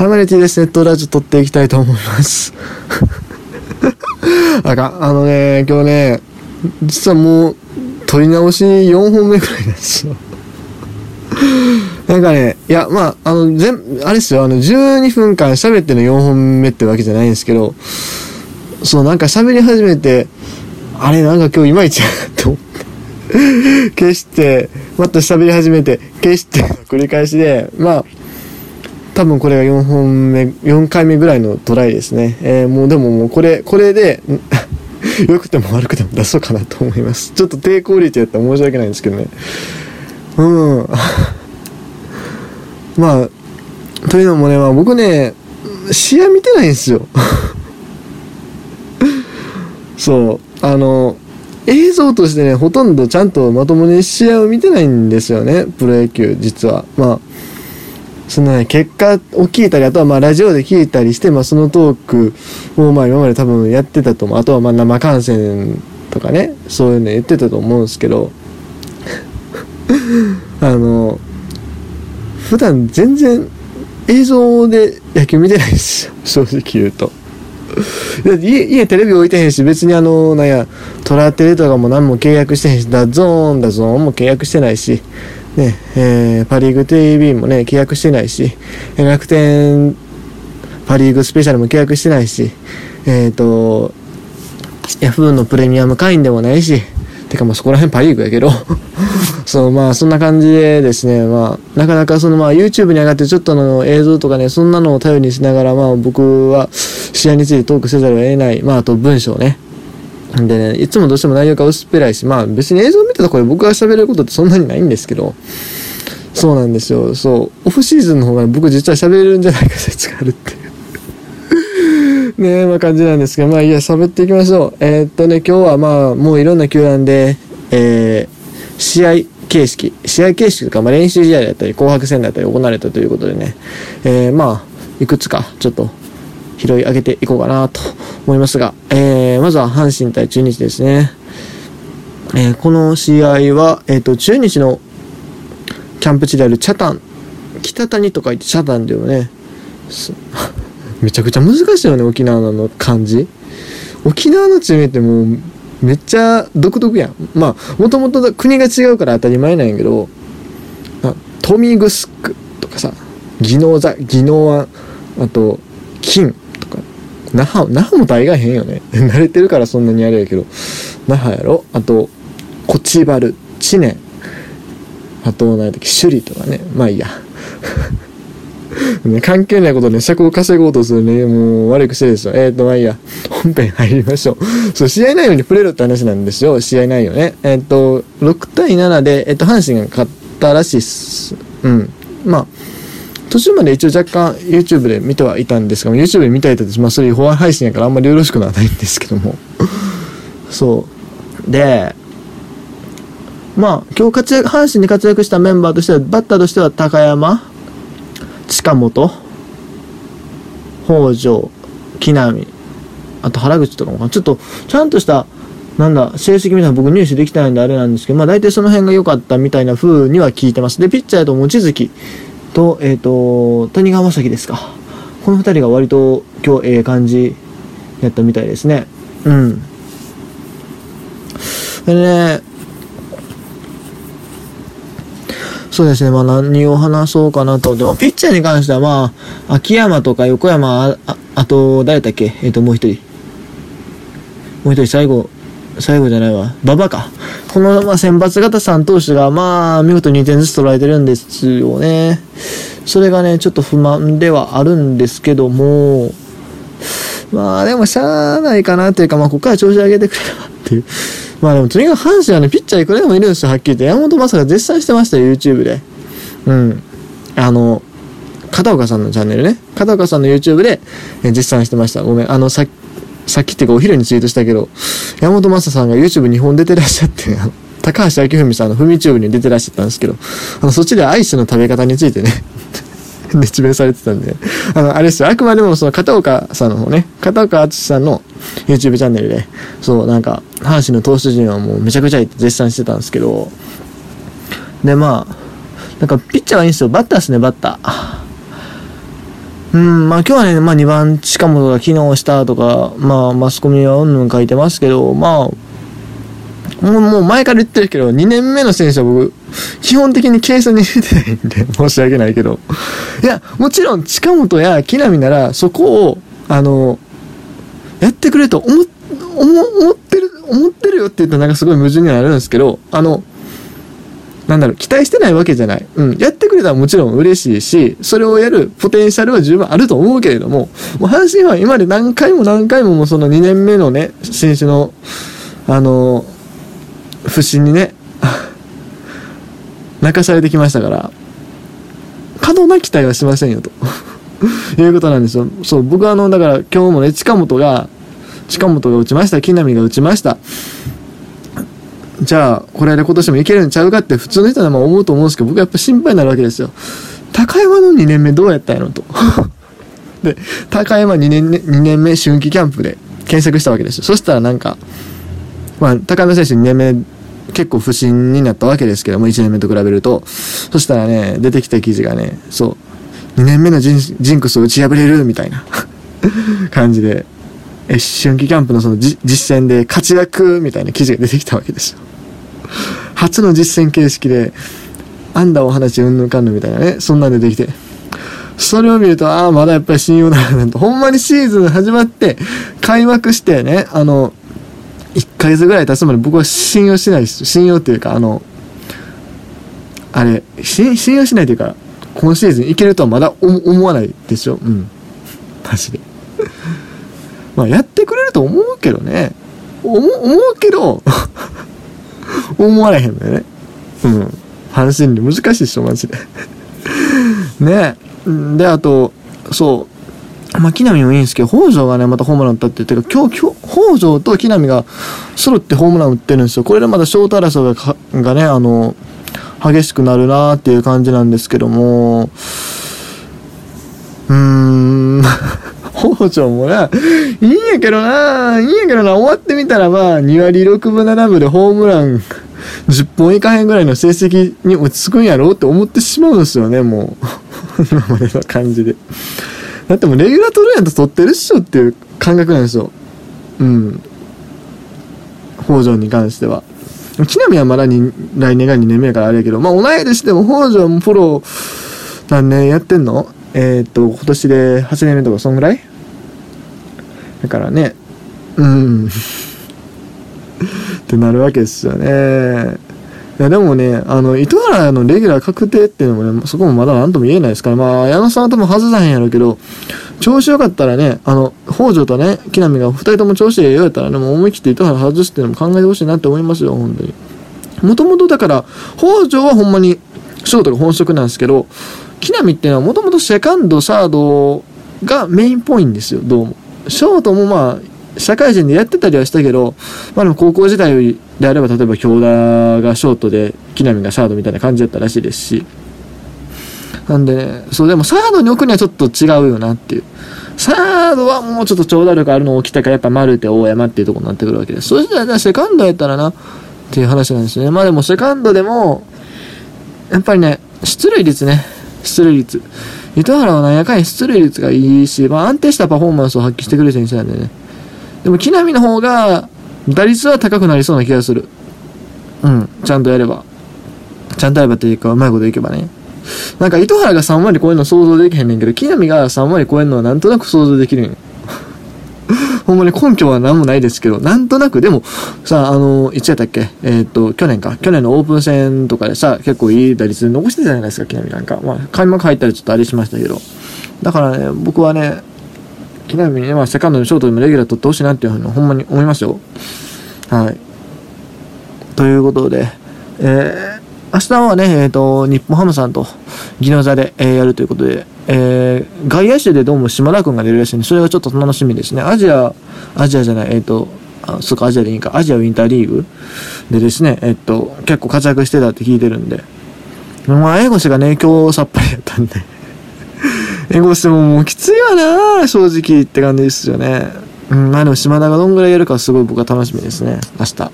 ハマネティですネットラジオ撮っていきたいと思います。あか、あのね、今日ね、実はもう、撮り直し4本目ぐらいなんですよ。なんかね、いや、まあ、あの、全、あれですよ、あの、12分間喋っての4本目ってわけじゃないんですけど、そう、なんか喋り始めて、あれ、なんか今日いまいちやなって思って、消して、また喋り始めて、消して、繰り返しで、まあ、多分これが4本目、4回目ぐらいのトライですね。えーもうでももうこれ、これで、良くても悪くても出そうかなと思います。ちょっと低クオリティやったら申し訳ないんですけどね。うん。まあ、というのもね、まあ僕ね、試合見てないんですよ。そう。あの、映像としてね、ほとんどちゃんとまともに試合を見てないんですよね、プロ野球、実は。まあ、そのね、結果を聞いたり、あとはまあラジオで聞いたりして、まあそのトークをまあ今まで多分やってたと思う。あとはまあ生観戦とかね、そういうの言ってたと思うんですけど、あの、普段全然映像で野球見てないですよ、正直言うと。家、家テレビ置いてへんし、別にあの、なんや、トラテレとかも何も契約してへんし、 DAZN、DAZNも契約してないし、ね、えー、パリーグ TV もね、契約してないし、楽天、パリーグスペシャルも契約してないし、えっ、と、ヤフーのプレミアム会員でもないし、てかまあそこら辺パリーグやけど、そうまあそんな感じでですね、まあなかなかそのまあ YouTube に上がってちょっとの映像とかね、そんなのを頼りにしながらまあ僕は試合についてトークせざるを得ない、まああと文章ね。でね、いつもどうしても内容が薄っぺらいし、まあ別に映像見たところで僕が喋れることってそんなにないんですけど、そうなんですよ。そう。オフシーズンの方が僕実は喋れるんじゃないか説があるっていう。ねえ、まあ感じなんですけど、まあいいや、喋っていきましょう。えーっとね、今日はまあもういろんな球団で、えー、試合形式、試合形式とか、まあ練習試合だったり、紅白戦だったり行われたということでね、えー、まあ、いくつかちょっと拾い上げていこうかなと思いますが、えー、まずは阪神対中日ですね。えー、この試合は、えっ、と、中日のキャンプ地であるチャタン、北谷と書いてチャタンだよね。めちゃくちゃ難しいよね、沖縄の漢字。沖縄の地名ってもう、めっちゃ独特やん。まあ、もともと国が違うから当たり前なんやけど、あトミグスクとかさ、技能座、技能湾、あと、金、那覇、那覇も大概変よね。慣れてるからそんなにあれやけど、那覇やろ？あと、コチバル、知念、あと、何やったっけ、首里とかね。まあいいや。ね、関係ないことで尺を稼ごうとするね、もう悪い癖ですよ。えーと、まあいいや。本編入りましょう。そう、試合内容に触れるって話なんですよ。試合内容ね。えっ、と、6対7で、えっ、と、阪神が勝ったらしいっす。うん。まあ、途中まで一応若干 YouTube で見てはいたんですが、YouTube で見たいと、まあそれ違法配信やからあんまりよろしくはないんですけども。そう。で、まあ、今日活躍、阪神で活躍したメンバーとしては、バッターとしては高山、近本、北条、木浪、あと原口とかもちょっと、ちゃんとした、なんだ、成績みたいな僕入手できてないんであれなんですけど、まあ大体その辺が良かったみたいな風には聞いてます。で、ピッチャーと望月と、えっ、と、谷川正樹ですか。この二人が割と今日ええ感じやったみたいですね。うん。でね、そうですね、まあ何を話そうかなと。でも、ピッチャーに関してはまあ、秋山とか横山、あ、ああと、誰だっけ？えっ、と、もう一人。もう一人最後、最後じゃないわ。馬場か。この、まあ、選抜型3投手が、まあ、見事2点ずつ取られてるんですよね。それがね、ちょっと不満ではあるんですけども、まあ、でも、しゃあないかなっていうか、まあ、ここから調子上げてくれればっていう。まあでも、とにかく阪神はね、ピッチャーいくらでもいるんですよ、はっきり言って。山本昌が絶賛してましたよ、YouTube で。うん。あの、片岡さんのチャンネルね。片岡さんの YouTube でえ絶賛してました。ごめん。あの、ささっきっていうかお昼にツイートしたけど、山本昌さんが YouTube2 本出てらっしゃって、高橋明文さんのふみチューブに出てらっしゃったんですけど、あの、そっちでアイスの食べ方についてね、熱弁されてたんで、あの、あれですよ、あくまでもその片岡さんの方ね、片岡敦さんの YouTube チャンネルで、そう、なんか、阪神の投手陣はもうめちゃくちゃいいって絶賛してたんですけど、で、まあ、なんかピッチャーはいいんですよ、バッターですね、バッター。うん、まあ今日はね、まあ2番近本が機能したとか、まあマスコミはうんぬん書いてますけど、まあ、もうもう前から言ってるけど、2年目の選手は僕、基本的に計算に入れてないんで、申し訳ないけど。いや、もちろん近本や木浪なら、そこを、あの、やってくれと思、思、思ってる、思ってるよって言ったらなんかすごい矛盾にはなるんですけど、あの、なんだろう、期待してないわけじゃない。うん。やってくれたらもちろん嬉しいし、それをやるポテンシャルは十分あると思うけれども、もう阪神は今まで何回も何回ももうその2年目のね、選手の、あの、不審にね、泣かされてきましたから、過度な期待はしませんよと。いうことなんですよ。そう、僕はあの、だから今日もね、近本が、近本が打ちました、木浪が打ちました。じゃあ、これで今年もいけるんちゃうかって普通の人はまあ思うと思うんですけど、僕はやっぱ心配になるわけですよ。高山の2年目どうやったんやろと。で、高山2年目、2年目春季キャンプで検索したわけですよ。そしたらなんか、まあ、高山選手2年目結構不振になったわけですけども、1年目と比べると。そしたらね、出てきた記事がね、そう、2年目のジンジンクスを打ち破れるみたいな 感じで、え、春季キャンプのそのじ実践で活躍みたいな記事が出てきたわけですよ。初の実践形式で、アンダーを放ちうんぬんかんぬんみたいなね、そんなんでできて。それを見ると、ああ、まだやっぱり信用だなと。ほんまにシーズン始まって、開幕してね、あの、1ヶ月ぐらい経つまで僕は信用しないです。信用っていうか、あの、あれ、信用しないというか、今シーズンいけるとはまだ思わないでしょ？うん。マジで。まあ、やってくれると思うけどね。思うけど、思われへんのよね。うん。阪神で難しいっしょ、マジで。ねえ。で、あと、そう。まあ、木浪もいいんですけど、北条がね、またホームラン打ったって言ってか、今日、今日、北条と木浪が揃ってホームラン打ってるんですよ。これでまだショート争いががね、あの、激しくなるなーっていう感じなんですけども、うーん、北条もな、いいんやけどな、いいんやけどな、終わってみたらまあ、2割6分7分でホームラン10本いかへんぐらいの成績に落ち着くんやろうって思ってしまうんですよね、もう。今までの感じで。だってもうレギュラー取るやったら取ってるっしょっていう感覚なんですよ。うん。北条に関しては。木浪はまだに来年が2年目やからあれやけど、まあ同い年でも北条もプロー何年やってんのえーっと、今年で8年目とかそんぐらい？だからね、うん。ってなるわけですよね。いやでもね、あの、糸原のレギュラー確定っていうのもね、そこもまだ何とも言えないですから、まあ、矢野さんは多分外さへんやろうけど、調子良かったらね、あの、北条とね、木浪が二人とも調子ええようやったらね、もう思い切って糸原外すっていうのも考えてほしいなって思いますよ、本当に。もともとだから、北条はほんまに、ショートが本職なんですけど、木浪っていうのはもともとセカンド、サードがメインっぽいんですよ、どうも。ショートもまあ、社会人でやってたりはしたけど、まあでも高校時代であれば、例えば京田がショートで、木浪がサードみたいな感じだったらしいですし。なんで、ね、そう、でもサードに置くにはちょっと違うよなっていう。サードはもうちょっと長打力あるのを置きたから、やっぱ丸手大山っていうとこになってくるわけです。そしたら、セカンドやったらな、っていう話なんですよね。まあでもセカンドでも、やっぱりね、出塁率ね、出塁率。糸原はなんやかんや出塁率がいいし、まあ安定したパフォーマンスを発揮してくれる選手なんでね。でも木浪の方が、打率は高くなりそうな気がする。うん、ちゃんとやれば。ちゃんとやればっていうか、うまいこといけばね。なんか糸原が3割超えるの想像できへんねんけど、木浪が3割超えるのはなんとなく想像できるんよ。ほんまに根拠は何もないですけど、なんとなく、でも、さ、あの、いつやったっけ？えーと、去年か。去年のオープン戦とかでさ、結構いい打率残してたじゃないですか、木浪なんか。まあ、開幕入ったらちょっとあれしましたけど。だからね、僕はね、木浪にね、まあ、セカンドのショートでもレギュラー取ってほしいなっていうふうに、ほんまに思いますよ。はい。ということで、えー、明日はね、えっ、と、日本ハムさんと、技能座で、えーやるということで、えー、外野手でどうも島田君が出るらしいんで、それはちょっと楽しみですね。アジア、アジアじゃない、えっ、と、あ、そうか、アジアでいいか、アジアウィンターリーグでですね、えっ、と、結構活躍してたって聞いてるんで、まあ、英語しがね、今日さっぱりやったんで、英語してももうきついわな正直って感じですよね。うん、まあでも島田がどんぐらいやるかすごい僕は楽しみですね、明日。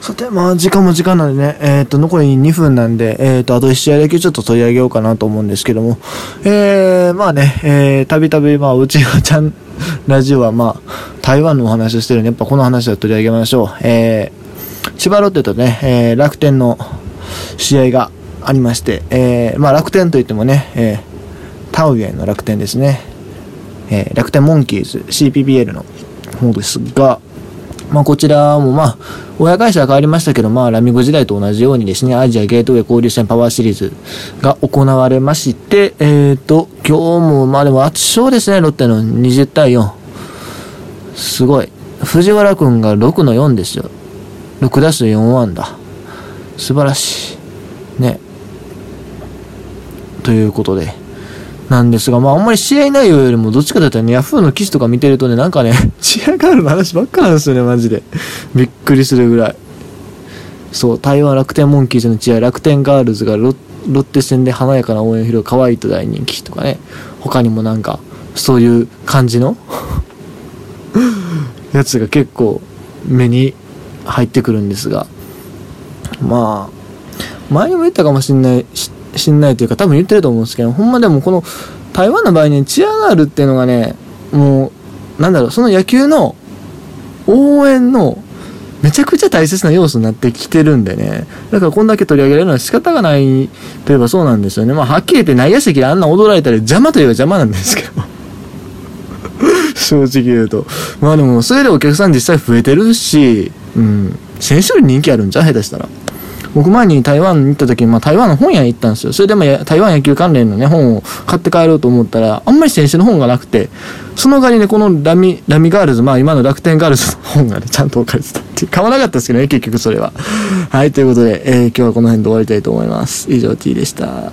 さて、まあ、時間も時間なんでね、えっ、ー、と、残り2分なんで、えっ、ー、と、あと1試合だけちょっと取り上げようかなと思うんですけども、えー、まあね、えー、たびたび、まあ、うちのちゃん、ラジオは、まあ、台湾のお話をしてるんで、やっぱこの話は取り上げましょう。えー、千葉ロッテとね、えー、楽天の試合がありまして、えー、まあ、楽天といってもね、えー、タウゲンの楽天ですね。えー、楽天モンキーズ CPBL の方ですが、まあ、こちらもまあ、親会社は変わりましたけど、まあ、ラミゴ時代と同じようにですね、アジアゲートウェイ交流戦パワーシリーズが行われまして、えっ、ー、と、今日も、まあでも圧勝ですね、ロッテの20対4。すごい。藤原くんが6の4ですよ。6打数4安打。素晴らしい。ね。ということで。なんですが、まあ、あんまり試合内容よりも、どっちかというとね、ヤフーの記事とか見てるとね、なんかね、チアガールの話ばっかなんですよね、マジで。びっくりするぐらい。そう、台湾楽天モンキーズのチア、楽天ガールズがロッテ戦で華やかな応援を拾う可愛いと大人気とかね、他にもなんか、そういう感じの やつが結構目に入ってくるんですが、まあ、前にも言ったかもしんない、ないというか多分言ってると思うんですけど、ほんまでもこの台湾の場合にチアガールっていうのがね、もう、なんだろう、その野球の応援のめちゃくちゃ大切な要素になってきてるんでね。だからこんだけ取り上げられるのは仕方がないといえばそうなんですよね。まあはっきり言って内野席であんな踊られたら邪魔といえば邪魔なんですけど。正直言うと。まあでも、それでお客さん実際増えてるし、うん。選手より人気あるんじゃ下手したら。僕前に台湾に行った時に、まあ、台湾の本屋に行ったんですよ。それでも台湾野球関連のね、本を買って帰ろうと思ったら、あんまり選手の本がなくて、その代わりね、このラミ、ラミガールズ、まあ今の楽天ガールズの本がね、ちゃんと置かれてたっていう。買わなかったですけどね、結局それは。はい、ということで、えー、今日はこの辺で終わりたいと思います。以上 T でした。